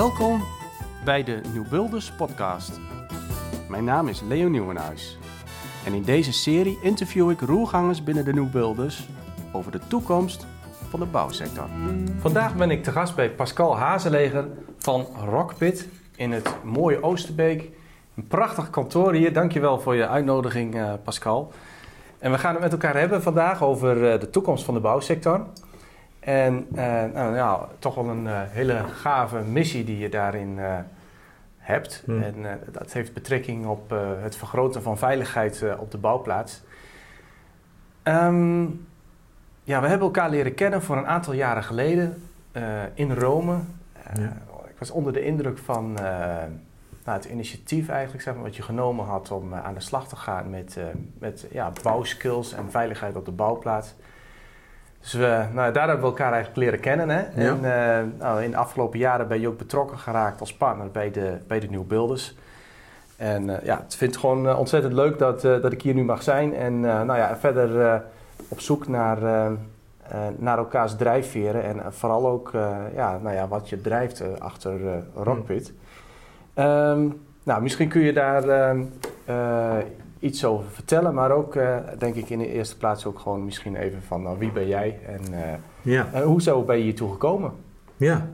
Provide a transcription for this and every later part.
Welkom bij de Nieuw Builders podcast. Mijn naam is Leo Nieuwenhuis. En in deze serie interview ik roergangers binnen de Nieuw Builders over de toekomst van de bouwsector. Vandaag ben ik te gast bij Pascal Hazeleger van Rockpit in het mooie Oosterbeek. Een prachtig kantoor hier. Dankjewel voor je uitnodiging, eh, Pascal. En we gaan het met elkaar hebben vandaag over eh, de toekomst van de bouwsector. En uh, nou, ja, toch wel een uh, hele gave missie die je daarin uh, hebt. Hmm. En dat heeft betrekking op het vergroten van veiligheid op de bouwplaats. Um, ja, we hebben elkaar leren kennen voor een aantal jaren geleden in Rome. Ja. Ik was onder de indruk van nou, het initiatief eigenlijk, zeg maar, wat je genomen had om aan de slag te gaan met, met ja, bouwskills en veiligheid op de bouwplaats. Dus we, nou, daar hebben we elkaar eigenlijk leren kennen. Hè? En uh, nou, in de afgelopen jaren ben je ook betrokken geraakt als partner bij de, bij de Nieuw Builders. En uh, ja, ik vind het gewoon uh, ontzettend leuk dat, dat ik hier nu mag zijn. En nou ja, verder op zoek naar, naar elkaars drijfveren. En vooral ook ja, nou ja, wat je drijft achter Rockpit. Um, nou, misschien kun je daar iets over vertellen, maar ook uh, denk ik in de eerste plaats ook gewoon misschien even van nou, wie ben jij en uh, ja. uh, hoezo ben je hier toe gekomen? Ja,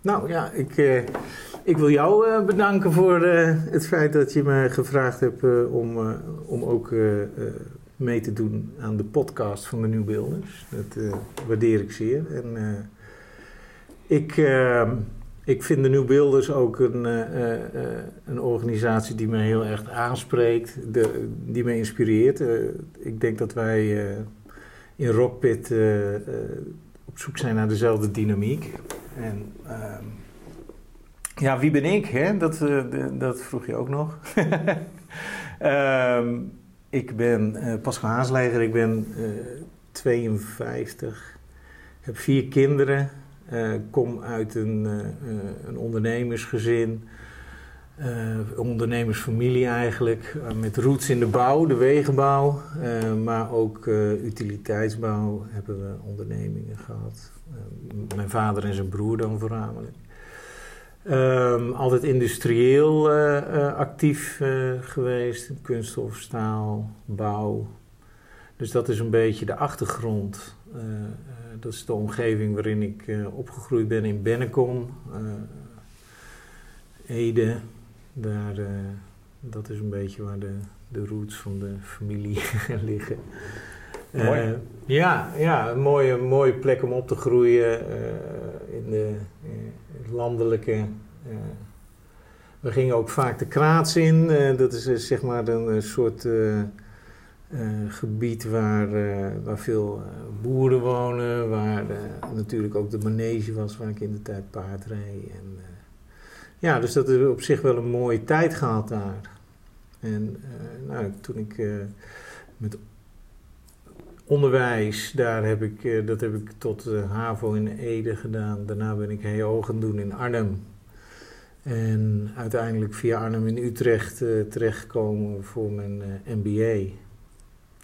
nou ja, ik, ik wil jou bedanken voor het feit dat je me gevraagd hebt om, om ook mee te doen aan de podcast van de Nieuwbeelders. Dat waardeer ik zeer. En ik ik vind de Nieuw Beelders ook een, uh, uh, een organisatie die me heel erg aanspreekt, die me inspireert. Ik denk dat wij in Rockpit op zoek zijn naar dezelfde dynamiek. En ehm, ja, wie ben ik? Dat, dat vroeg je ook nog. um, ik ben Pascal Haasleger, ik ben 52, heb vier kinderen. Uh, kom uit een, uh, een ondernemersgezin, uh, ondernemersfamilie eigenlijk, met roots in de bouw, de wegenbouw, maar ook utiliteitsbouw hebben we ondernemingen gehad. mijn vader en zijn broer dan voornamelijk. Um, altijd industrieel actief geweest, kunststof, staal, bouw. Dus dat is een beetje de achtergrond dat is de omgeving waarin ik uh, opgegroeid ben in Bennekom, uh, Ede. Daar, dat is een beetje waar de, de roots van de familie liggen. Mooi. ja, ja, een mooie, mooie plek om op te groeien in de landelijke. we gingen ook vaak de kraats in. dat is zeg maar een soort gebied waar, uh, waar veel uh, boeren wonen, waar natuurlijk ook de manege was waar ik in de tijd paard reed. Ja, dus dat is op zich wel een mooie tijd gehad daar. En nou, toen ik met onderwijs, daar heb ik, dat heb ik tot HAVO in Ede gedaan. Daarna ben ik HEO gaan doen in Arnhem. En uiteindelijk via Arnhem in Utrecht terechtgekomen voor mijn MBA.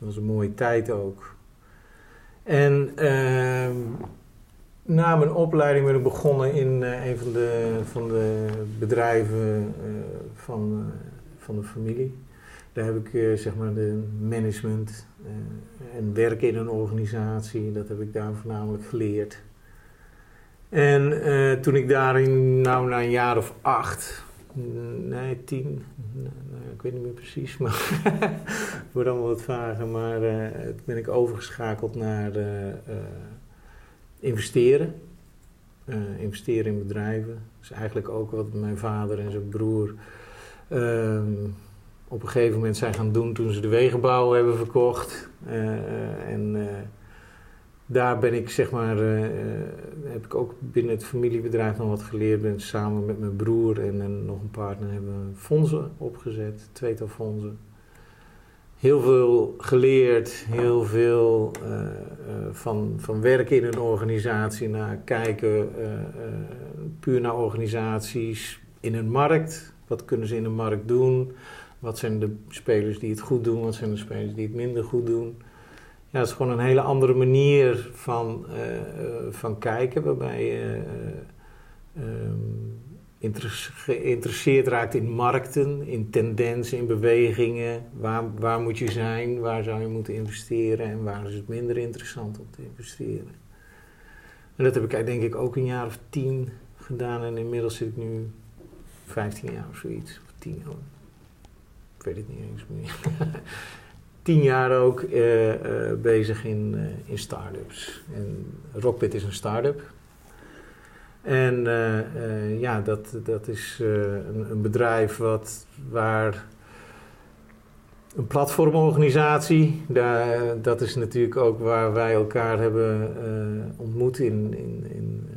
Dat was een mooie tijd ook. En uh, na mijn opleiding ben ik begonnen in uh, een van de, van de bedrijven uh, van, uh, van de familie. Daar heb ik zeg maar de management en werken in een organisatie, dat heb ik daar voornamelijk geleerd. En toen ik daarin, nou na een jaar of acht, Nee, tien. ik weet niet meer precies, maar het wordt allemaal wat vager. Maar uh, ben ik overgeschakeld naar uh, investeren. investeren in bedrijven. Dat is eigenlijk ook wat mijn vader en zijn broer ehm, op een gegeven moment zijn gaan doen toen ze de wegenbouw hebben verkocht. en daar ben ik zeg maar, uh, heb ik ook binnen het familiebedrijf nog wat geleerd. Ben samen met mijn broer en, nog een partner hebben we fondsen opgezet, tweetal fondsen. Heel veel geleerd, heel veel uh, van, van werken in een organisatie naar kijken, puur naar organisaties in een markt. Wat kunnen ze in een markt doen? Wat zijn de spelers die het goed doen? Wat zijn de spelers die het minder goed doen? Ja, het is gewoon een hele andere manier van, uh, van kijken, waarbij je uh, um, geïnteresseerd raakt in markten, in tendensen, in bewegingen. Waar, waar moet je zijn, waar zou je moeten investeren en waar is het minder interessant om te investeren. En dat heb ik denk ik ook een jaar of tien gedaan en inmiddels zit ik nu 15 jaar of zoiets. Of 10 jaar. Ik weet het niet eens meer. 10 jaar ook uh, uh, bezig in, uh, in start-ups. En Rockbit is een start-up. En ja, dat, dat is een, een, bedrijf wat, waar een platformorganisatie, daar, dat is natuurlijk ook waar wij elkaar hebben ontmoet in, in, in,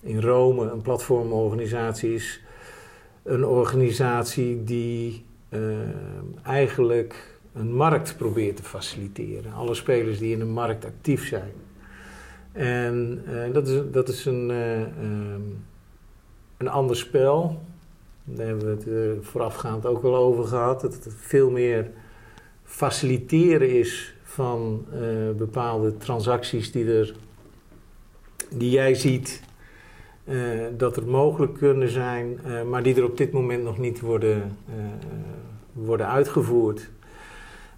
in Rome. Een platformorganisatie is een organisatie die eigenlijk een markt probeert te faciliteren. Alle spelers die in een markt actief zijn. En uh, dat is, dat is een, uh, um, een ander spel. Daar hebben we het uh, voorafgaand ook wel over gehad. Dat het veel meer faciliteren is van bepaalde transacties die, er, die jij ziet dat er mogelijk kunnen zijn, maar die er op dit moment nog niet worden, worden uitgevoerd.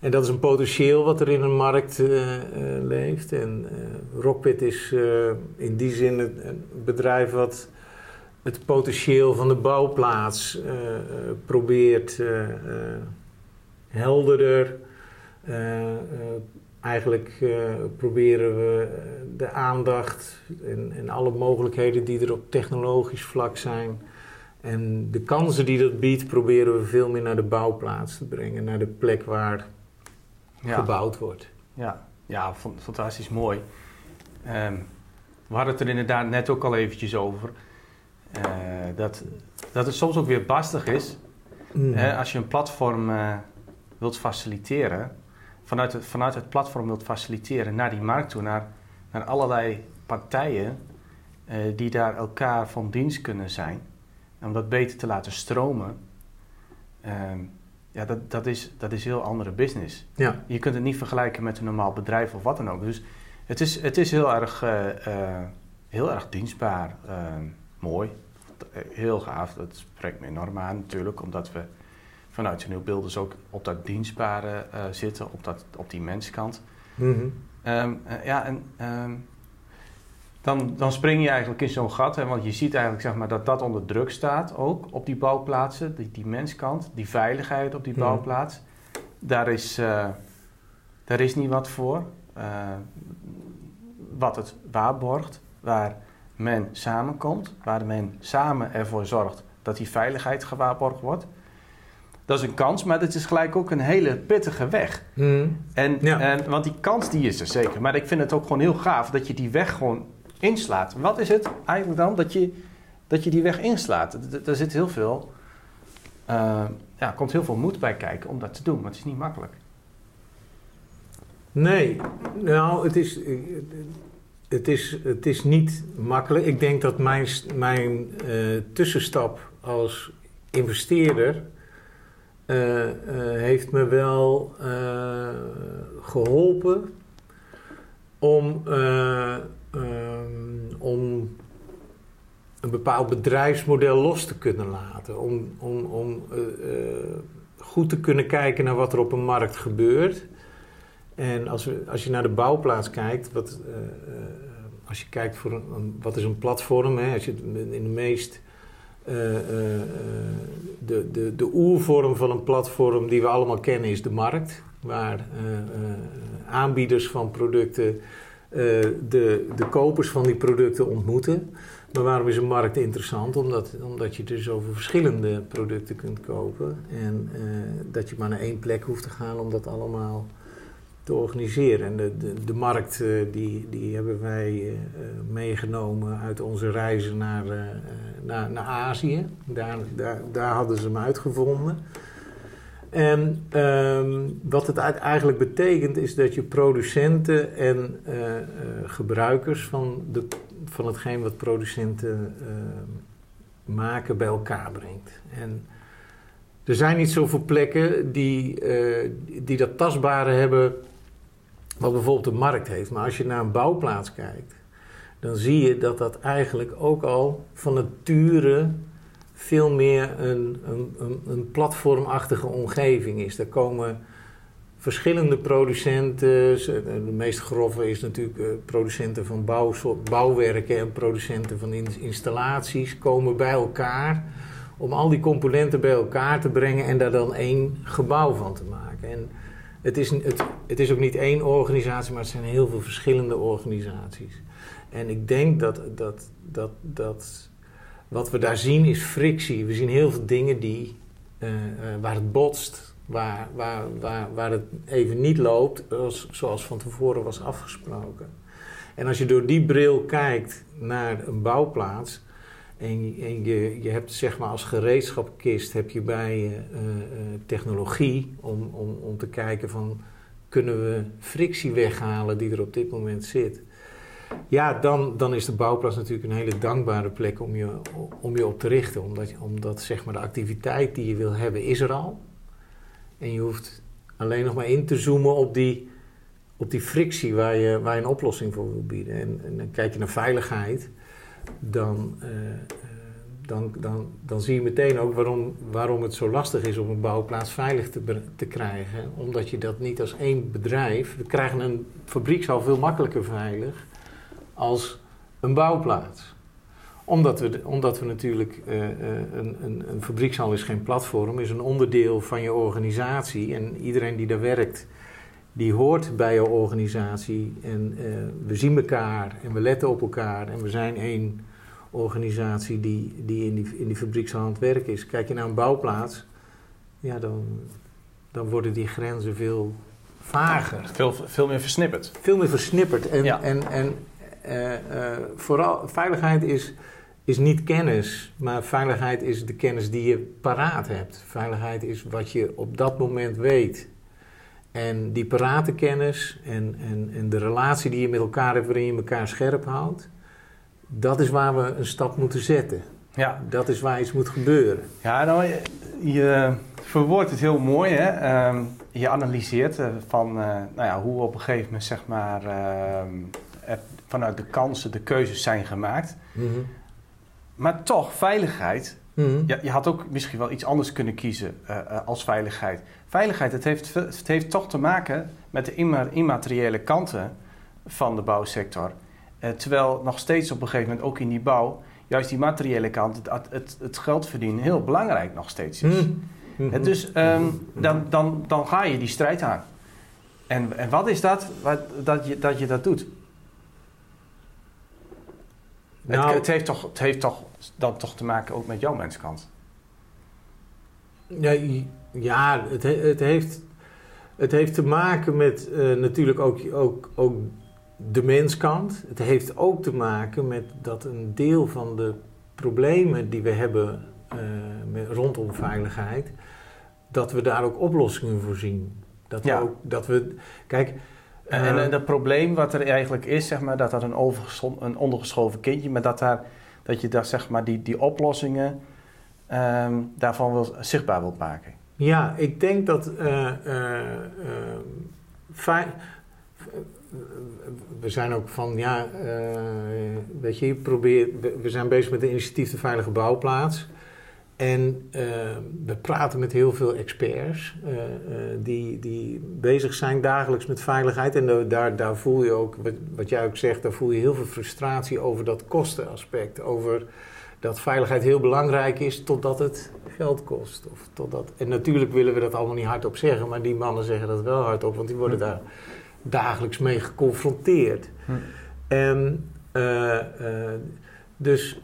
En dat is een potentieel wat er in een markt uh, uh, leeft. En uh, Rockpit is in die zin een, bedrijf wat het potentieel van de bouwplaats probeert helderder. eigenlijk proberen we de aandacht en, en alle mogelijkheden die er op technologisch vlak zijn. En de kansen die dat biedt, proberen we veel meer naar de bouwplaats te brengen. Naar de plek waar gebouwd wordt. Ja, ja fantastisch mooi. Um, we hadden het er inderdaad net ook al eventjes over. Uh, dat, dat het soms ook weer bastig is. Mm. Hè, als je een platform uh, wilt faciliteren, vanuit het, vanuit het platform wilt faciliteren naar die markt toe, naar, naar allerlei partijen uh, die daar elkaar van dienst kunnen zijn, om dat beter te laten stromen. Um, ja, dat, dat, is, dat is heel andere business. Ja. Je kunt het niet vergelijken met een normaal bedrijf of wat dan ook. Dus het is, het is heel, erg, uh, uh, heel erg dienstbaar, uh, mooi, heel gaaf. Dat spreekt me enorm aan natuurlijk, omdat we vanuit de beeld dus ook op dat dienstbare zitten, op, dat, op die menskant. Mm -hmm. um, ja, en um, dan, dan spring je eigenlijk in zo'n gat. Hè, want je ziet eigenlijk zeg maar, dat dat onder druk staat ook op die bouwplaatsen. Die, die menskant, die veiligheid op die hmm. bouwplaats. Daar, is, uh, daar is niet wat voor. Uh, wat het waarborgt, waar men samenkomt, waar men samen ervoor zorgt dat die veiligheid gewaarborgd wordt. Dat is een kans, maar het is gelijk ook een hele pittige weg. Hmm. En, en, want die kans die is er zeker. Maar ik vind het ook gewoon heel gaaf dat je die weg gewoon inslaat. Wat is het eigenlijk dan dat je, dat je die weg inslaat? Er zit heel veel, uh, ja, komt heel veel moed bij kijken om dat te doen, maar het is niet makkelijk. Nee, nou, het is, het is, het is niet makkelijk. Ik denk dat mijn, mijn uh, tussenstap als investeerder heeft me wel geholpen om om een bepaald bedrijfsmodel los te kunnen laten. Om, om, om uh, uh, goed te kunnen kijken naar wat er op een markt gebeurt. En als, we, als je naar de bouwplaats kijkt, wat, uh, als je kijkt voor wat is een platform, hè, als je in de meest de, de, de oervorm van een platform die we allemaal kennen is de markt, waar aanbieders van producten de, de kopers van die producten ontmoeten. Maar waarom is een markt interessant? Omdat, omdat je dus over verschillende producten kunt kopen. En uh, dat je maar naar één plek hoeft te gaan om dat allemaal te organiseren. En de, de, de markt uh, die, die hebben wij meegenomen uit onze reizen naar, naar, naar Azië. Daar, daar, daar hadden ze hem uitgevonden. En um, wat het eigenlijk betekent is dat je producenten en uh, uh, gebruikers van, de, van hetgeen wat producenten uh, maken bij elkaar brengt. En er zijn niet zoveel plekken die, die dat tastbare hebben wat bijvoorbeeld de markt heeft. Maar als je naar een bouwplaats kijkt, dan zie je dat dat eigenlijk ook al van nature veel meer een, een, een, platformachtige omgeving is. Er komen verschillende producenten. De meest grove is natuurlijk uh, producenten van bouw, bouwwerken en producenten van installaties komen bij elkaar om al die componenten bij elkaar te brengen en daar dan één gebouw van te maken. En het is, het, het is ook niet één organisatie, maar het zijn heel veel verschillende organisaties. En ik denk dat, dat, dat, dat wat we daar zien is frictie. We zien heel veel dingen die, uh, uh, waar het botst, waar, waar, waar, waar het even niet loopt zoals, zoals van tevoren was afgesproken. En als je door die bril kijkt naar een bouwplaats en, je, je hebt zeg maar als gereedschapkist heb je bij je uh, technologie om, om, om te kijken van kunnen we frictie weghalen die er op dit moment zit. Ja, dan, dan is de bouwplaats natuurlijk een hele dankbare plek om je, om je op te richten. Omdat, omdat zeg maar, de activiteit die je wil hebben is er al. En je hoeft alleen nog maar in te zoomen op die, op die frictie waar je, waar je een oplossing voor wil bieden. En, en dan kijk je naar veiligheid, dan, uh, dan, dan, dan zie je meteen ook waarom, waarom het zo lastig is om een bouwplaats veilig te, te krijgen. Omdat je dat niet als één bedrijf. We krijgen een fabriekshal veel makkelijker veilig als een bouwplaats. Omdat we, omdat we natuurlijk, uh, een, een, een fabriekshal is geen platform, is een onderdeel van je organisatie. En iedereen die daar werkt, die hoort bij je organisatie. En uh, we zien elkaar en we letten op elkaar en we zijn één organisatie die, die in die, in die fabriekshal aan het werk is. Kijk je naar een bouwplaats, ja, dan, dan worden die grenzen veel vager. Veel, veel meer versnipperd. Veel meer versnipperd. En, ja. en, en vooral veiligheid is, is niet kennis, maar veiligheid is de kennis die je paraat hebt. Veiligheid is wat je op dat moment weet. En die parate kennis en, en, en de relatie die je met elkaar hebt waarin je elkaar scherp houdt, dat is waar we een stap moeten zetten. Ja. Dat is waar iets moet gebeuren. Ja, nou, je, je verwoordt het heel mooi. Hè? Um, je analyseert uh, van uh, nou ja, hoe op een gegeven moment zeg maar, uh, vanuit de kansen de keuzes zijn gemaakt. Mm -hmm. Maar toch, veiligheid. Mm -hmm. ja, je had ook misschien wel iets anders kunnen kiezen uh, als veiligheid. Veiligheid, het heeft, het heeft toch te maken met de immateriële kanten van de bouwsector. Uh, terwijl nog steeds op een gegeven moment ook in die bouw, juist die materiële kant, het, het, het geld verdienen, heel belangrijk nog steeds is. Mm -hmm. dus um, dan, dan, dan ga je die strijd aan. En, en wat is dat, wat, dat, je, dat je dat doet? Nou, het, het, heeft toch, het heeft toch dan toch te maken ook met jouw menskant? Ja, ja het, het, heeft, het heeft te maken met uh, natuurlijk ook, ook, ook de menskant. Het heeft ook te maken met dat een deel van de problemen die we hebben uh, met, rondom veiligheid, dat we daar ook oplossingen voor zien. Dat we ook, dat we, kijk, en, en, en het probleem wat er eigenlijk is, zeg maar, dat dat een, een ondergeschoven kindje, maar dat, daar, dat je daar, zeg maar, die, die oplossingen um, daarvan wil, zichtbaar wilt maken. Ja, ik denk dat uh, uh, we zijn ook van, ja, weet je, probeer, we zijn bezig met de initiatief De Veilige Bouwplaats. En uh, we praten met heel veel experts uh, uh, die, die bezig zijn dagelijks met veiligheid. En daar, daar voel je ook, wat, wat jij ook zegt, daar voel je heel veel frustratie over dat kostenaspect. Over dat veiligheid heel belangrijk is totdat het geld kost. Of totdat, en natuurlijk willen we dat allemaal niet hardop zeggen, maar die mannen zeggen dat wel hardop, want die worden hm. daar dagelijks mee geconfronteerd. Hm. En dus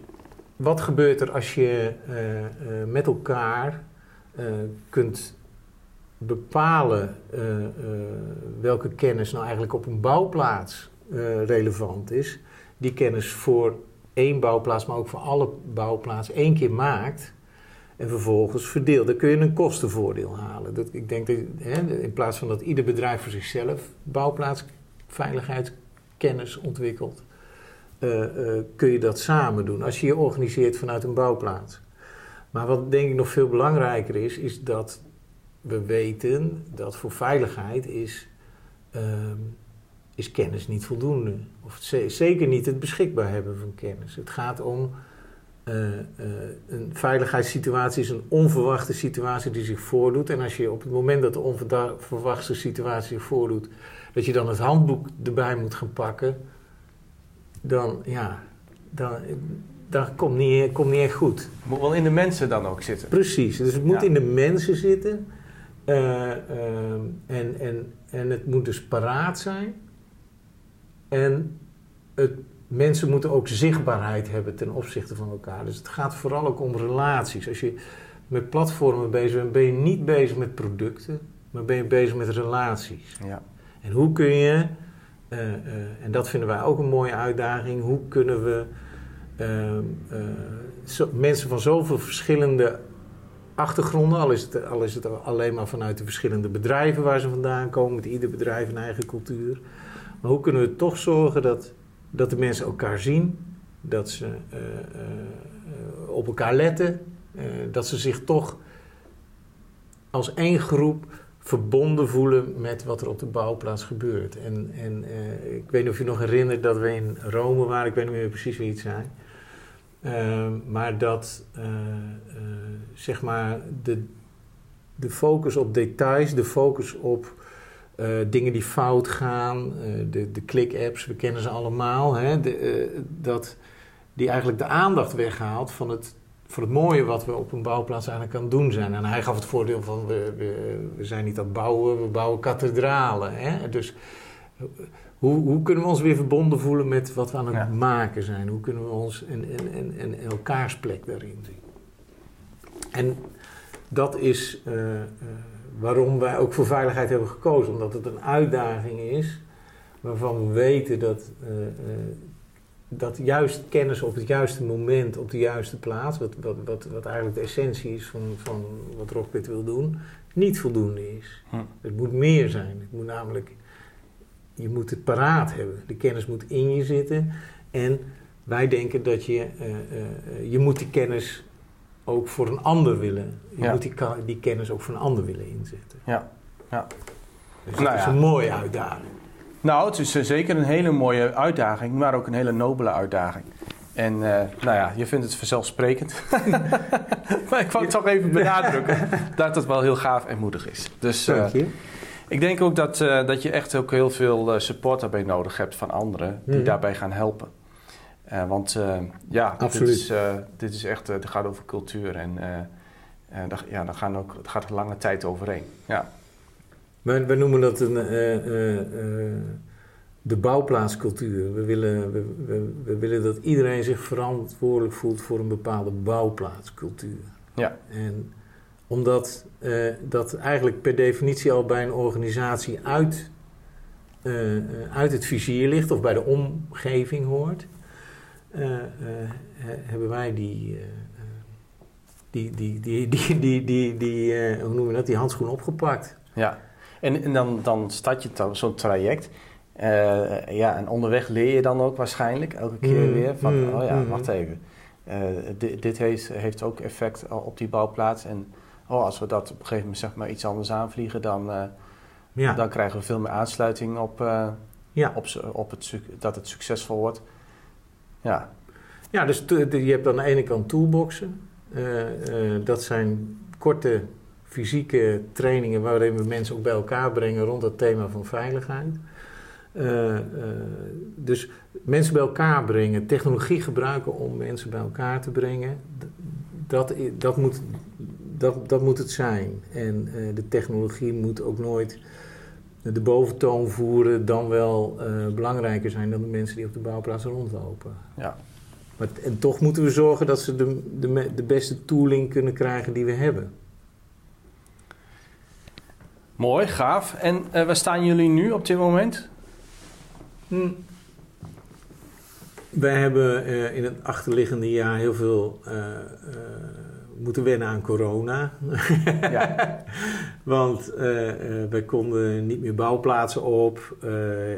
wat gebeurt er als je uh, uh, met elkaar uh, kunt bepalen welke kennis nou eigenlijk op een bouwplaats relevant is? Die kennis voor één bouwplaats, maar ook voor alle bouwplaatsen één keer maakt en vervolgens verdeelt. Dan kun je een kostenvoordeel halen. Dat, ik denk dat hè, in plaats van dat ieder bedrijf voor zichzelf bouwplaatsveiligheidskennis ontwikkelt uh, uh, kun je dat samen doen. Als je je organiseert vanuit een bouwplaats. Maar wat denk ik nog veel belangrijker is, is dat we weten dat voor veiligheid is, uh, is kennis niet voldoende. Of zeker niet het beschikbaar hebben van kennis. Het gaat om een veiligheidssituatie is een onverwachte situatie die zich voordoet. En als je op het moment dat de onverwachte situatie zich voordoet, dat je dan het handboek erbij moet gaan pakken, dan ja, dan, dat komt niet, komt niet echt goed. Het moet wel in de mensen dan ook zitten. Precies, dus het moet in de mensen zitten. Uh, en, en, en het moet dus paraat zijn. En het, mensen moeten ook zichtbaarheid hebben ten opzichte van elkaar. Dus het gaat vooral ook om relaties. Als je met platformen bezig bent, ben je niet bezig met producten, maar ben je bezig met relaties. Ja. En hoe kun je, uh, uh, en dat vinden wij ook een mooie uitdaging, hoe kunnen we Ehm, eh, mensen van zoveel verschillende achtergronden, al is, het, al is het alleen maar vanuit de verschillende bedrijven waar ze vandaan komen, met ieder bedrijf een eigen cultuur. Maar hoe kunnen we toch zorgen dat, dat de mensen elkaar zien, dat ze op elkaar letten, dat ze zich toch als één groep verbonden voelen met wat er op de bouwplaats gebeurt. En, en ik weet niet of je nog herinnert dat we in Rome waren, ik weet niet meer precies wie het zijn. Ehm, maar dat uh, zeg maar de, de focus op details, de focus op dingen die fout gaan, de, de click-apps, we kennen ze allemaal, hè, dat die eigenlijk de aandacht weghaalt van het, van het mooie wat we op een bouwplaats eigenlijk aan doen zijn. En hij gaf het voordeel van we, we, we zijn niet aan het bouwen, we bouwen kathedralen. Hè? Dus hoe, hoe kunnen we ons weer verbonden voelen met wat we aan het maken zijn? Hoe kunnen we ons en, en, en, en elkaars plek daarin zien? En dat is uh, uh, waarom wij ook voor veiligheid hebben gekozen. Omdat het een uitdaging is waarvan we weten dat, uh, dat juist kennis op het juiste moment, op de juiste plaats, wat, wat, wat, wat eigenlijk de essentie is van, van wat Rockpit wil doen, niet voldoende is. Hm. Het moet meer zijn. Het moet namelijk je moet het paraat hebben. De kennis moet in je zitten. En wij denken dat je, uh, uh, je moet die kennis ook voor een ander willen. Je moet die, die, kennis ook voor een ander willen inzetten. Ja, ja. Dus nou dat is een mooie uitdaging. Nou, het is zeker een hele mooie uitdaging, maar ook een hele nobele uitdaging. En uh, nou ja, je vindt het vanzelfsprekend. maar ik wou het toch even benadrukken dat het wel heel gaaf en moedig is. Dus, Dank je. Ik denk ook dat, uh, dat je echt ook heel veel uh, support daarbij nodig hebt van anderen die mhm. daarbij gaan helpen. Uh, want ja, dit is, dit is, echt, het gaat over cultuur en daar, ja, daar gaan ook, het gaat er lange tijd overheen. Ja. We, we noemen dat een, de bouwplaatscultuur. We willen, we, we, we, willen dat iedereen zich verantwoordelijk voelt voor een bepaalde bouwplaatscultuur. Ja. En omdat uh, dat eigenlijk per definitie al bij een organisatie uit, uh, uit het vizier ligt of bij de omgeving hoort, hebben wij die, die, die, die, die, die, die, die hoe noemen we dat, die handschoen opgepakt. Ja, en, en dan, dan start je zo'n traject. ja, en onderweg leer je dan ook waarschijnlijk elke keer mm, weer van, mm, oh ja, mm. wacht even. dit, dit heeft, heeft ook effect op die bouwplaats en oh, als we dat op een gegeven moment zeg maar iets anders aanvliegen, dan, uh, ja. dan krijgen we veel meer aansluiting op, ja. op, op het, dat het succesvol wordt. Ja, ja dus je hebt aan de ene kant toolboxen. Dat zijn korte fysieke trainingen waarin we mensen ook bij elkaar brengen rond het thema van veiligheid. dus mensen bij elkaar brengen, technologie gebruiken om mensen bij elkaar te brengen, dat, dat moet dat, dat moet het zijn. En uh, de technologie moet ook nooit de boventoon voeren, dan wel belangrijker zijn dan de mensen die op de bouwplaats rondlopen. Ja. Maar, en toch moeten we zorgen dat ze de, de, de beste tooling kunnen krijgen die we hebben. Mooi, gaaf. En uh, waar staan jullie nu op dit moment? Hm. Wij hebben in het achterliggende jaar heel veel moeten wennen aan corona. Ja. Want wij konden niet meer bouwplaatsen op.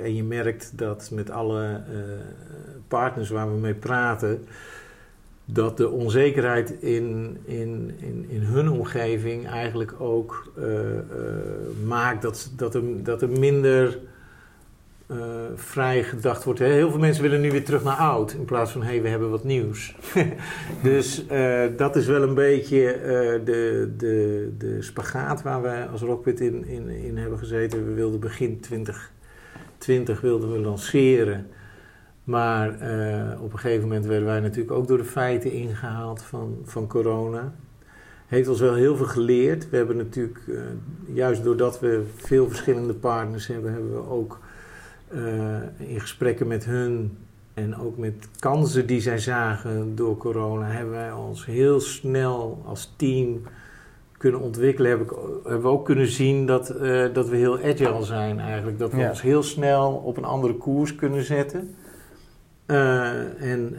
En je merkt dat met alle partners waar we mee praten, dat de onzekerheid in, in, in, in hun omgeving eigenlijk ook maakt dat, dat, er, dat er minder uh, vrij gedacht wordt. Heel veel mensen willen nu weer terug naar oud in plaats van hé, hey, we hebben wat nieuws. dus dat is wel een beetje de, de, de spagaat waar we als Rockpit in, in, in hebben gezeten. We wilden begin 2020 wilden we lanceren. Maar op een gegeven moment werden wij natuurlijk ook door de feiten ingehaald van, van corona heeft ons wel heel veel geleerd. We hebben natuurlijk, uh, juist doordat we veel verschillende partners hebben, hebben we ook uh, in gesprekken met hun en ook met kansen die zij zagen door corona, hebben wij ons heel snel als team kunnen ontwikkelen. Hebben, hebben we ook kunnen zien dat, dat we heel agile zijn eigenlijk. Dat we ja. ons heel snel op een andere koers kunnen zetten. En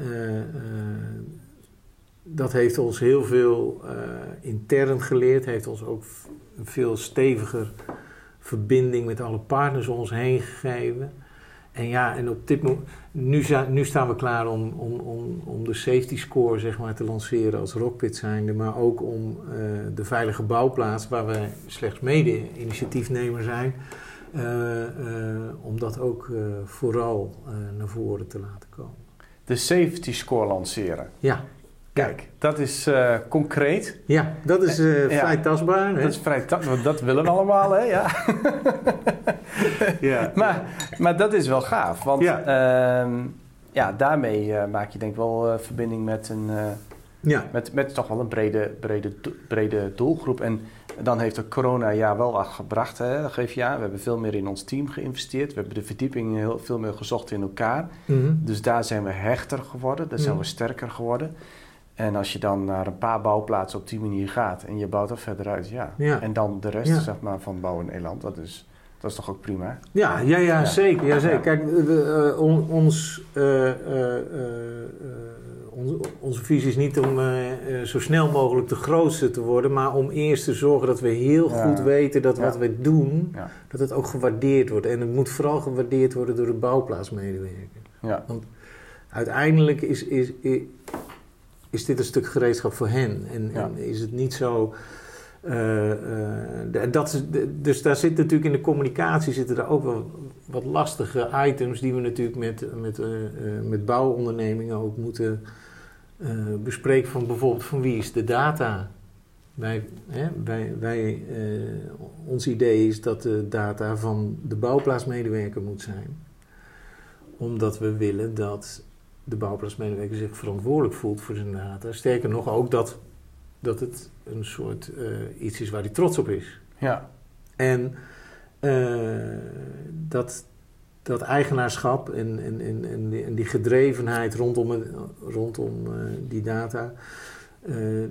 dat heeft ons heel veel intern geleerd, heeft ons ook een veel steviger verbinding met alle partners om ons heen gegeven. En ja, en op dit moment, nu, nu staan we klaar om, om, om, om de safety score zeg maar, te lanceren als Rockpit zijnde, maar ook om de veilige bouwplaats, waar we slechts mede-initiatiefnemer zijn, om dat ook vooral naar voren te laten komen. De safety score lanceren? Ja. Kijk, dat is uh, concreet. Ja, dat is uh, vrij ja, tastbaar. Hè? Dat is vrij tastbaar, dat willen we allemaal, hè? Ja. ja. Maar, maar dat is wel gaaf, want ja, uh, ja daarmee maak je denk ik wel verbinding met een... ja. met, met toch wel een brede, brede, brede doelgroep. En dan heeft de corona jaar wel gebracht, hè, dat geef je aan. We hebben veel meer in ons team geïnvesteerd. We hebben de verdieping heel veel meer gezocht in elkaar. Mm -hmm. Dus daar zijn we hechter geworden, daar zijn mm -hmm. we sterker geworden. En als je dan naar een paar bouwplaatsen op die manier gaat en je bouwt er verder uit, ja. ja. En dan de rest zeg maar, van bouwen in Eland, dat is, dat is toch ook prima? Ja, ja, ja, zeker. Ja, zeker. Kijk, uh, on, ons, uh, uh, onze, onze visie is niet om zo snel mogelijk de grootste te worden, maar om eerst te zorgen dat we heel goed weten dat wat we doen, dat het ook gewaardeerd wordt. En het moet vooral gewaardeerd worden door de bouwplaatsmedewerker. Want uiteindelijk is, is, is is dit een stuk gereedschap voor hen. En, en is het niet zo. Uh, uh, dat is, dus daar zit natuurlijk in de communicatie zitten er ook wel wat lastige items die we natuurlijk met, met, uh, met bouwondernemingen ook moeten bespreken. Van bijvoorbeeld van wie is de data? Wij, hè, wij, wij, ons idee is dat de data van de bouwplaatsmedewerker moet zijn. Omdat we willen dat de bouwplaatsmedewerker zich verantwoordelijk voelt voor zijn data. Sterker nog, ook dat, dat het een soort uh, iets is waar hij trots op is. Ja. En uh, dat, dat eigenaarschap en, en, en, en, die, en die gedrevenheid rondom, rondom uh, die data,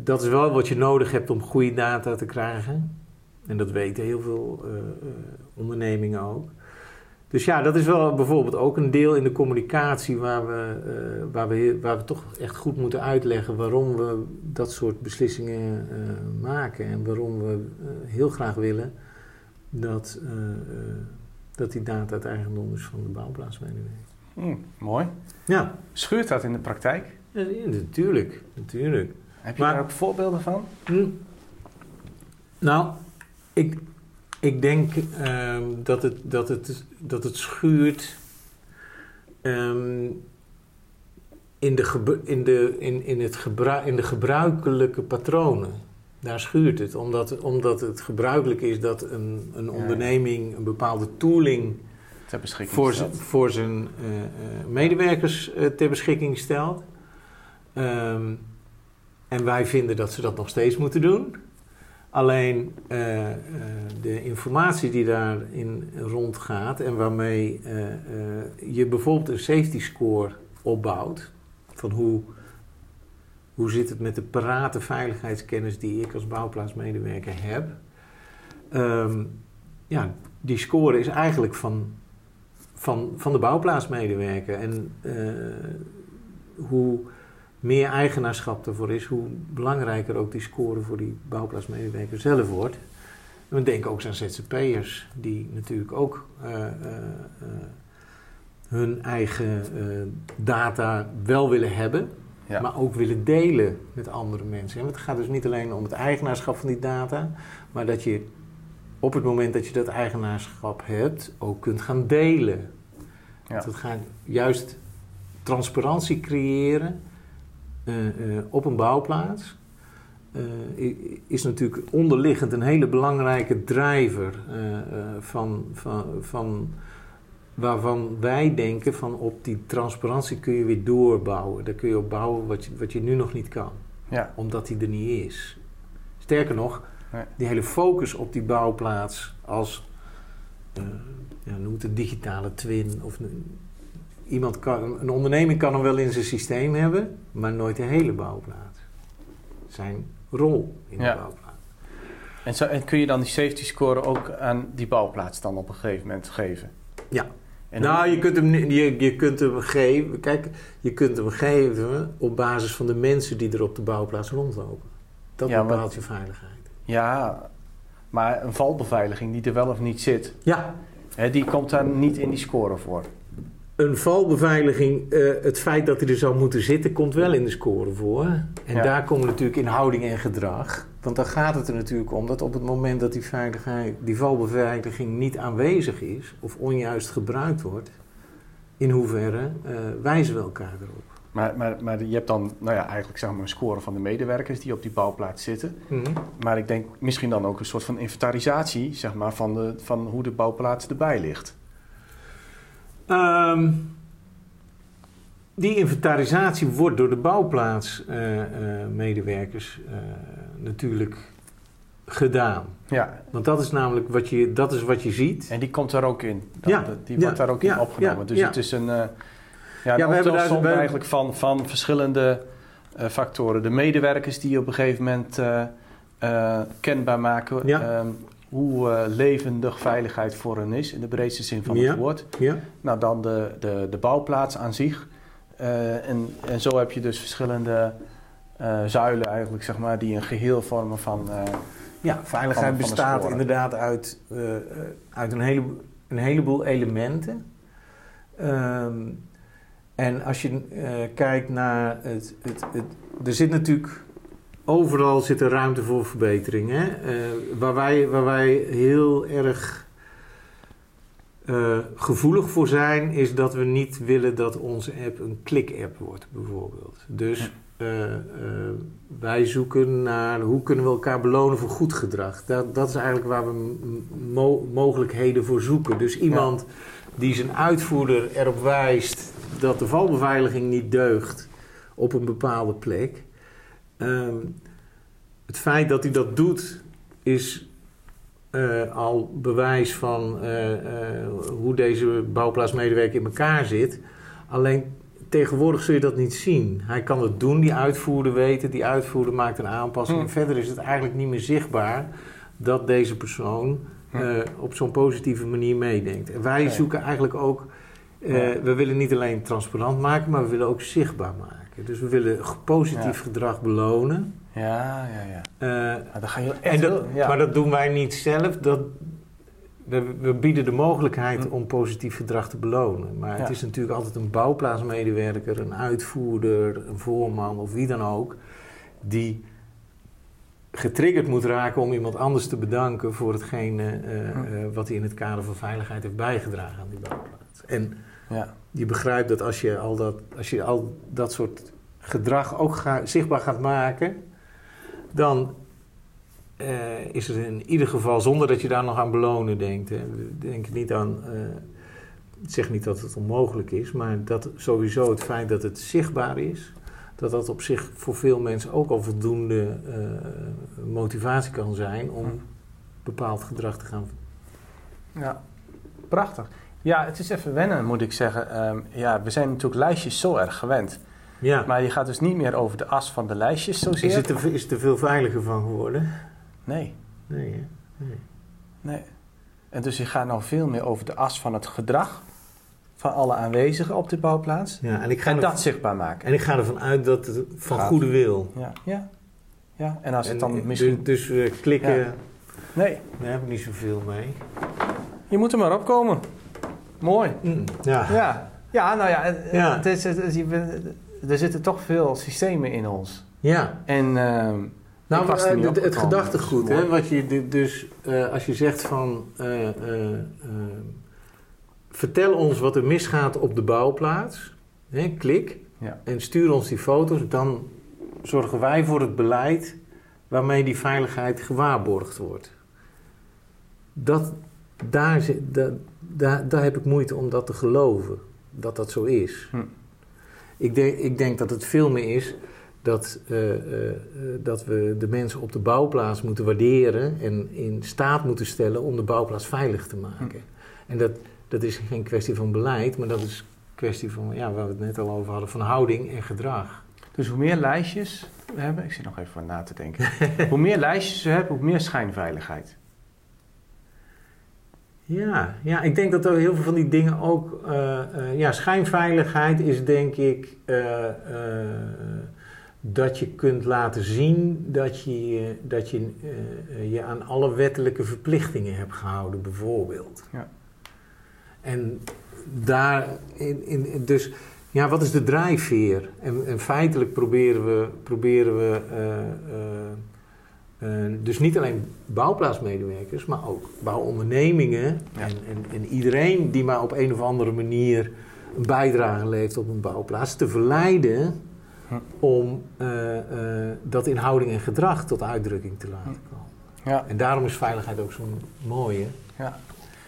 dat is wel wat je nodig hebt om goede data te krijgen. En dat weten heel veel ondernemingen ook. Dus ja, dat is wel bijvoorbeeld ook een deel in de communicatie waar we, waar we, waar we toch echt goed moeten uitleggen waarom we dat soort beslissingen maken en waarom we heel graag willen dat, dat die data het eigendom is van de bouwplaatsmedewerker. Mm, mooi. Ja. Schuurt dat in de praktijk? Ja, natuurlijk, natuurlijk. Heb je maar, daar ook voorbeelden van? Mm, nou, ik, ik denk um, dat, het, dat, het, dat het schuurt um, in, de in, de, in, in, het gebru in de gebruikelijke patronen. Daar schuurt het, omdat, omdat het gebruikelijk is dat een, een onderneming een bepaalde tooling voor, voor zijn uh, uh, medewerkers uh, ter beschikking stelt. Um, en wij vinden dat ze dat nog steeds moeten doen. Alleen uh, de informatie die daarin rondgaat en waarmee je bijvoorbeeld een safety score opbouwt, van hoe, hoe zit het met de parate veiligheidskennis die ik als bouwplaatsmedewerker heb, um, ja, die score is eigenlijk van, van, van de bouwplaatsmedewerker. En hoe meer eigenaarschap ervoor is, hoe belangrijker ook die score voor die bouwplaatsmedewerker zelf wordt. we denken ook aan ZZP'ers, die natuurlijk ook uh, uh, hun eigen data wel willen hebben, ja. maar ook willen delen met andere mensen. En het gaat dus niet alleen om het eigenaarschap van die data, maar dat je op het moment dat je dat eigenaarschap hebt, ook kunt gaan delen. Ja. Het gaat juist transparantie creëren eh, eh, op een bouwplaats. eh, is natuurlijk onderliggend een hele belangrijke drijver van, van, van waarvan wij denken van op die transparantie kun je weer doorbouwen. Daar kun je op bouwen wat je, wat je nu nog niet kan Ja, omdat die er niet is. Sterker nog, Nee. die hele focus op die bouwplaats als, eh, ja, noem het een digitale twin. Of een, iemand kan, een onderneming kan hem wel in zijn systeem hebben, maar nooit de hele bouwplaats. Zijn rol in Ja. de bouwplaats. en, zo, en kun je dan die safety score ook aan die bouwplaats dan op een gegeven moment geven? Ja. En nou, je kunt, hem, je, je kunt hem geven. Kijk, je kunt hem geven op basis van de mensen die er op de bouwplaats rondlopen. Dat Ja, maar- bepaalt je veiligheid. Ja, maar een valbeveiliging die er wel of niet zit, Ja, hè, die komt daar niet in die score voor. Een valbeveiliging, eh, het feit dat hij er zou moeten zitten, komt wel in de score voor. En Ja. daar komen natuurlijk in houding en gedrag. Want dan gaat het er natuurlijk om dat op het moment dat die, veiligheid, die valbeveiliging niet aanwezig is of onjuist gebruikt wordt, in hoeverre eh, wijzen we elkaar erop. Maar, maar, maar je hebt dan nou ja, eigenlijk zeg maar een score van de medewerkers die op die bouwplaats zitten. Maar ik denk misschien dan ook een soort van inventarisatie zeg maar, van, de, van hoe de bouwplaats erbij ligt. Ehm, die inventarisatie wordt door de bouwplaatsmedewerkers natuurlijk gedaan. Ja, Want dat is namelijk wat je, dat is wat je ziet. en die komt daar ook in. Dan, Ja, die ja, wordt daar ook in ja, opgenomen. dus het is een, eh ja, een we hebben daar- we- eigenlijk van, van verschillende eh, factoren. De medewerkers die op een gegeven moment eh, kenbaar maken ehm, hoe levendig veiligheid voor hen is, in de breedste zin van Ja. het woord. Ja? Nou, dan de, de, de bouwplaats aan zich. En, en zo heb je dus verschillende eh, zuilen eigenlijk, zeg maar, die een geheel vormen van... eh, Ja, veiligheid Van- van de bestaat inderdaad uit, eh, uit een, hele, een heleboel elementen. Ehm, en als je kijkt naar het, het, het... Er zit natuurlijk... Overal zit er ruimte voor verbetering. Hè? Waar, wij, waar wij heel erg gevoelig voor zijn... is dat we niet willen dat onze app een klik-app wordt, bijvoorbeeld. Dus... eh, eh, wij zoeken naar hoe kunnen we elkaar belonen voor goed gedrag. Dat, dat is eigenlijk waar we mo- mogelijkheden voor zoeken. Dus iemand die zijn uitvoerder erop wijst dat de valbeveiliging niet deugt op een bepaalde plek. Ehm, het feit dat hij dat doet is eh, al bewijs van hoe deze bouwplaatsmedewerker in elkaar zit. Alleen tegenwoordig zul je dat niet zien. Hij kan het doen, die uitvoerder weten, die uitvoerder maakt een aanpassing. Hm. En verder is het eigenlijk niet meer zichtbaar dat deze persoon Hm. eh, op zo'n positieve manier meedenkt. En wij zoeken eigenlijk ook, eh, Ja. we willen niet alleen transparant maken, maar we willen ook zichtbaar maken. Dus we willen positief Ja. gedrag belonen. ja, ja, ja. Eh, Maar dan ga je echt en dat, ja. Maar dat doen wij niet zelf. Dat, we, we bieden de mogelijkheid Hm. om positief gedrag te belonen. Maar het is natuurlijk altijd een bouwplaatsmedewerker, een uitvoerder, een voorman of wie dan ook, die getriggerd moet raken om iemand anders te bedanken voor hetgene eh, Hm. eh, wat hij in het kader van veiligheid heeft bijgedragen aan die bouwplaats. En ja. je begrijpt dat als je al dat, als je al dat soort gedrag ook ga- zichtbaar gaat maken, dan eh, is er in ieder geval, zonder dat je daar nog aan belonen denkt, hè, we denken niet aan, eh, ik zeg niet dat het onmogelijk is, maar dat sowieso het feit dat het zichtbaar is, dat dat op zich voor veel mensen ook al voldoende eh, motivatie kan zijn om bepaald gedrag te gaan Ja, prachtig. Ja, het is even wennen, moet ik zeggen. Ehm, ja, we zijn natuurlijk lijstjes zo erg gewend. Ja, Maar je gaat dus niet meer over de as van de lijstjes zozeer. is het er, is het er veel veiliger van geworden? Nee, Nee, hè? nee. nee. En dus je gaat nou veel meer over de as van het gedrag van alle aanwezigen op de bouwplaats. Ja, en ik ga, En dat zichtbaar maken. en ik ga ervan uit dat het van Gaat. goede wil. Ja, ja. ja. en als het dan misschien... Dus, dus, eh, klikken, Ja. Nee, daar heb ik niet zoveel mee. je moet er maar opkomen. Mooi. Ja. Ja, ja nou ja, het- Ja. Het is, het je er zitten toch veel systemen in ons. ja. En ehm, Nou, eh, het, het gedachtegoed, hè, mooi. wat je dus, eh, als je zegt van, eh, vertel ons wat er misgaat op de bouwplaats. Hè, klik. Ja. En stuur ons die foto's. Dan zorgen wij voor het beleid waarmee die veiligheid gewaarborgd wordt. Dat, daar, zit- da- daar, daar heb ik moeite om dat te geloven. Dat dat zo is. Hm. Ik, denk, ik denk dat het veel meer is dat, eh, eh, eh, dat we de mensen op de bouwplaats moeten waarderen en in staat moeten stellen om de bouwplaats veilig te maken. En dat, dat is geen kwestie van beleid, maar dat is een kwestie van, ja, waar we het net al over hadden, van houding en gedrag. Dus hoe meer lijstjes we hebben, ik zit nog even na te denken. hoe meer lijstjes we hebben, hoe meer schijnveiligheid. Ja, ja, ik denk dat er heel veel van die dingen ook. ja, schijnveiligheid is denk ik dat je kunt laten zien dat je je- dat je, eh, je aan alle wettelijke verplichtingen hebt gehouden, bijvoorbeeld. Ja. En daar, in, in, dus ja, wat is de drijfveer? En, en feitelijk proberen we, proberen we eh, eh, dus niet alleen bouwplaatsmedewerkers, maar ook bouwondernemingen Ja. en, en, en iedereen die maar op een of andere manier een bijdrage levert op een bouwplaats, te verleiden. Om eh, eh, dat in houding en gedrag tot uitdrukking te laten komen. Ja, En daarom is veiligheid ook zo'n mooie. ja.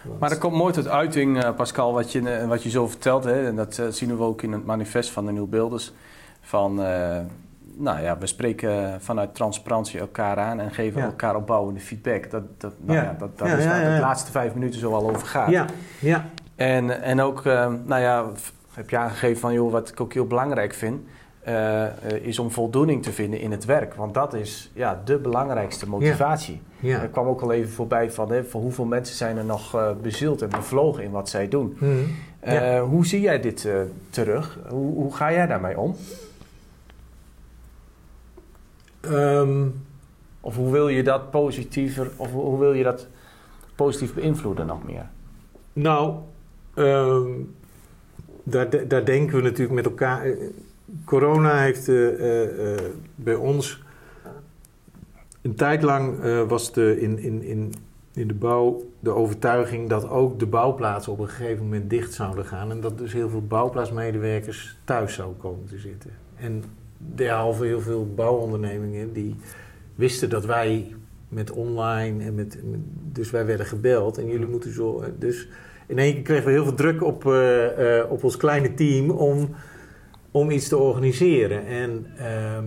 want- Maar er komt mooi tot uiting, eh, Pascal, wat je, wat je zo vertelt. Hè? En dat zien we ook in het manifest van de Nieuw Beelders. Van, nou ja, we spreken vanuit transparantie elkaar aan en geven Ja. elkaar opbouwende feedback. Dat, dat, nou ja. Ja. dat, dat Ja, is waar de laatste vijf minuten zo al over gaat. ja, ja, En, en ook, nou ja, heb je aangegeven van, joh, wat ik ook heel belangrijk vind, eh, is om voldoening te vinden in het werk. Want dat is ja, de belangrijkste motivatie. ja. Er kwam ook al even voorbij van, hè, hoeveel mensen zijn er nog eh bezield en bevlogen in wat zij doen. Hm. Eh, Ja. Hoe zie jij dit terug? Hoe, hoe ga jij daarmee om? Ehm, Of hoe wil je dat positiever, of hoe wil je dat positief beïnvloeden nog meer? Nou, ehm, daar, daar denken we natuurlijk met elkaar. Corona heeft eh, eh, eh, bij ons een tijd lang was de, in, in, in, in de bouw de overtuiging dat ook de bouwplaatsen op een gegeven moment dicht zouden gaan. En dat dus heel veel bouwplaatsmedewerkers thuis zouden komen te zitten. En derhalve heel veel bouwondernemingen die wisten dat wij met online en met, met- dus wij werden gebeld en jullie moeten zo. Dus in één keer kregen we heel veel druk op, op ons kleine team om, om iets te organiseren. En, ehm,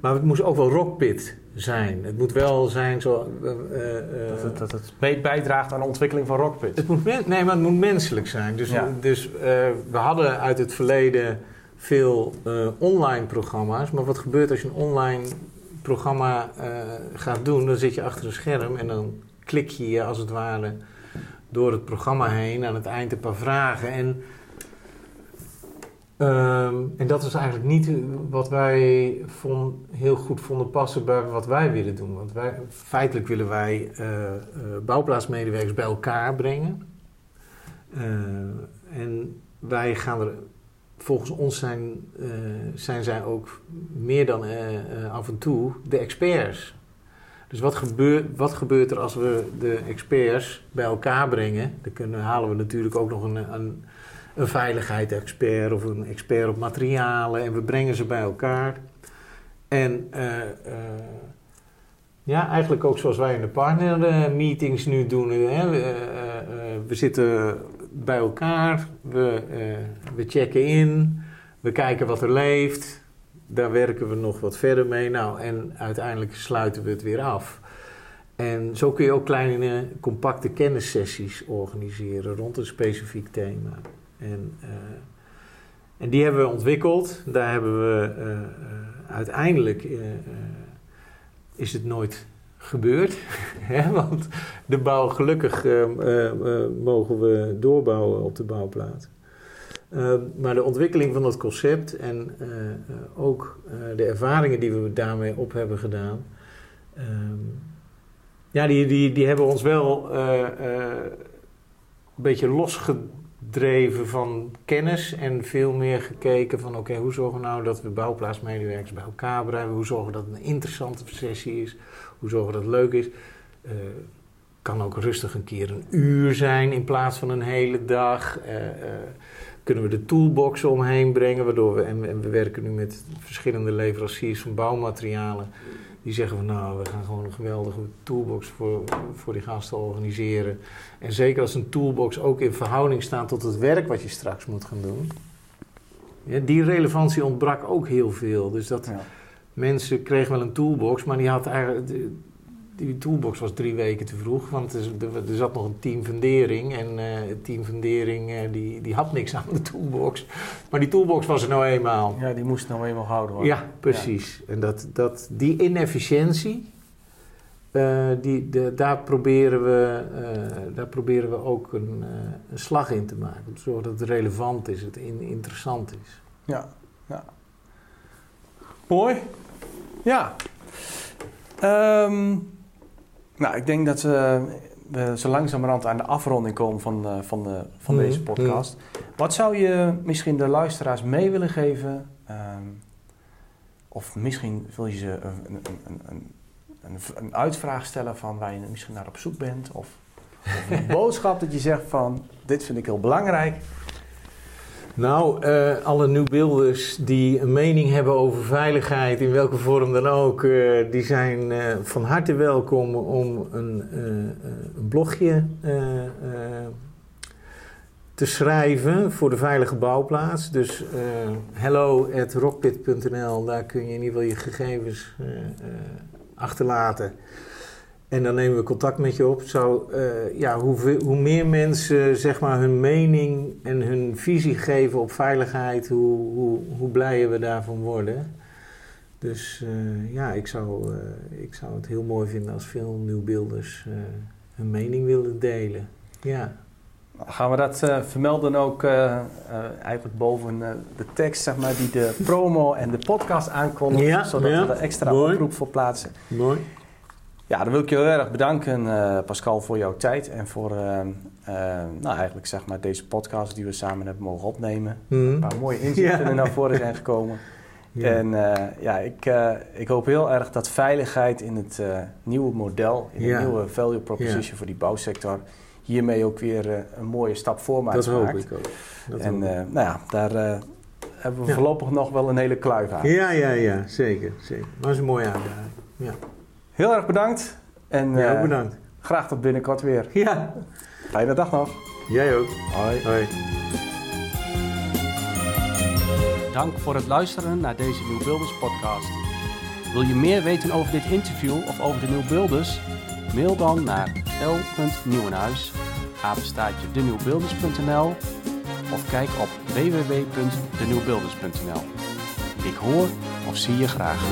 maar het moest ook wel rockpit zijn. Het moet wel zijn zo. eh, eh, Dat het, dat het bijdraagt aan de ontwikkeling van Rockpit. het moet nee, maar het moet menselijk zijn. Dus, Ja. dus eh, we hadden uit het verleden veel online programma's. Maar wat gebeurt als je een online programma gaat doen? Dan zit je achter een scherm en dan klik je je als het ware door het programma heen. Aan het eind een paar vragen. En, ehm, en dat is eigenlijk niet wat wij vond, heel goed vonden passen bij wat wij willen doen. Want wij, feitelijk willen wij eh, eh, bouwplaatsmedewerkers bij elkaar brengen. Eh, en wij gaan er, volgens ons zijn, eh, zijn zij ook meer dan eh, eh, af en toe de experts. Dus wat gebeurt, wat gebeurt er als we de experts bij elkaar brengen? Dan kunnen, halen we natuurlijk ook nog een, een, een veiligheidsexpert of een expert op materialen en we brengen ze bij elkaar. En eh, eh, ja, eigenlijk ook zoals wij in de partnermeetings nu doen. Hè. We, eh, we zitten bij elkaar, we, we checken in, we kijken wat er leeft. Daar werken we nog wat verder mee. Nou, en uiteindelijk sluiten we het weer af. En zo kun je ook kleine, compacte kennissessies organiseren rond een specifiek thema. En, eh, en die hebben we ontwikkeld. Daar hebben we eh, eh, uiteindelijk is het nooit gebeurd. Want de bouw, gelukkig mogen we doorbouwen op de bouwplaats. Maar de ontwikkeling van dat concept en ook de ervaringen die we daarmee op hebben gedaan, um, ja, die, die, die hebben ons wel een beetje losgedreven van kennis en veel meer gekeken van oké, hoe zorgen we nou dat we bouwplaatsmedewerkers bij elkaar brengen, hoe zorgen we dat het een interessante sessie is, hoe zorgen we dat het leuk is. Uh, kan ook rustig een keer een uur zijn in plaats van een hele dag. Uh, kunnen we de toolbox omheen brengen, waardoor we, en, we werken nu met verschillende leveranciers van bouwmaterialen. Die zeggen van nou, we gaan gewoon een geweldige toolbox voor, voor die gasten organiseren. En zeker als een toolbox ook in verhouding staat tot het werk wat je straks moet gaan doen. Ja, die relevantie ontbrak ook heel veel. Dus dat mensen kregen wel een toolbox, maar die had eigenlijk die toolbox was drie weken te vroeg, want er, er zat nog een team fundering en uh, het team fundering uh, die, die had niks aan de toolbox. Maar die toolbox was er nou eenmaal. Ja, die moest nou eenmaal houden worden. Ja, precies. En dat, dat, die inefficiëntie, uh, die, de, daar, proberen we, daar proberen we ook een, een, slag in te maken. Om te zorgen dat het relevant is, het in, interessant is. Ja, ja. Mooi. Ja. Um, nou, ik denk dat we, we zo langzamerhand aan de afronding komen van, uh, van, de, van mm, deze podcast. Mm. Wat zou je misschien de luisteraars mee willen geven? Um, of misschien wil je ze een, een, een, een, een uitvraag stellen van waar je misschien naar op zoek bent? Of, of een boodschap dat je zegt van, dit vind ik heel belangrijk. Nou, uh, alle nieuwbeelders die een mening hebben over veiligheid, in welke vorm dan ook, uh, die zijn uh, van harte welkom om een, een blogje te schrijven voor de veilige bouwplaats. Dus hello at daar kun je in ieder geval je gegevens achterlaten. En dan nemen we contact met je op. Zou, uh, ja, hoe, hoe, meer mensen zeg maar, hun mening en hun visie geven op veiligheid, hoe, hoe, hoe blijer we daarvan worden. Dus uh, ja, ik zou, uh, ik zou het heel mooi vinden als veel nieuwbeelders hun mening willen delen. Ja. Gaan we dat vermelden ook eigenlijk boven de tekst, zeg maar, die de promo en de podcast aankondigt, ja, zodat we er extra mooi. oproep voor plaatsen. Mooi. Ja, dan wil ik je heel erg bedanken, uh, Pascal, voor jouw tijd en voor uh, uh, nou, eigenlijk zeg maar deze podcast die we samen hebben mogen opnemen. Mm. Een paar mooie inzichten ja. naar voren zijn gekomen. Ja. En ja, ik, ik hoop heel erg dat veiligheid in het nieuwe model, in de nieuwe value proposition voor die bouwsector, hiermee ook weer een mooie stap voor maakt. Dat hoop ik ook. Dat en nou ja, daar hebben we voorlopig nog wel een hele kluif aan. Ja, ja, ja, zeker. zeker. Dat is een mooie uitdaging. Ja. Heel erg bedankt. En ja, uh, bedankt. graag tot binnenkort weer. Ja. Fijne dag nog. Jij ook. Hoi. Hoi. Dank voor het luisteren naar deze Nieuwbuilders podcast. Wil je meer weten over dit interview of over de Nieuwbuilders? Mail dan naar l.nieuwenhuis, of kijk op www.denieuwbuilders.nl. Ik hoor of zie je graag.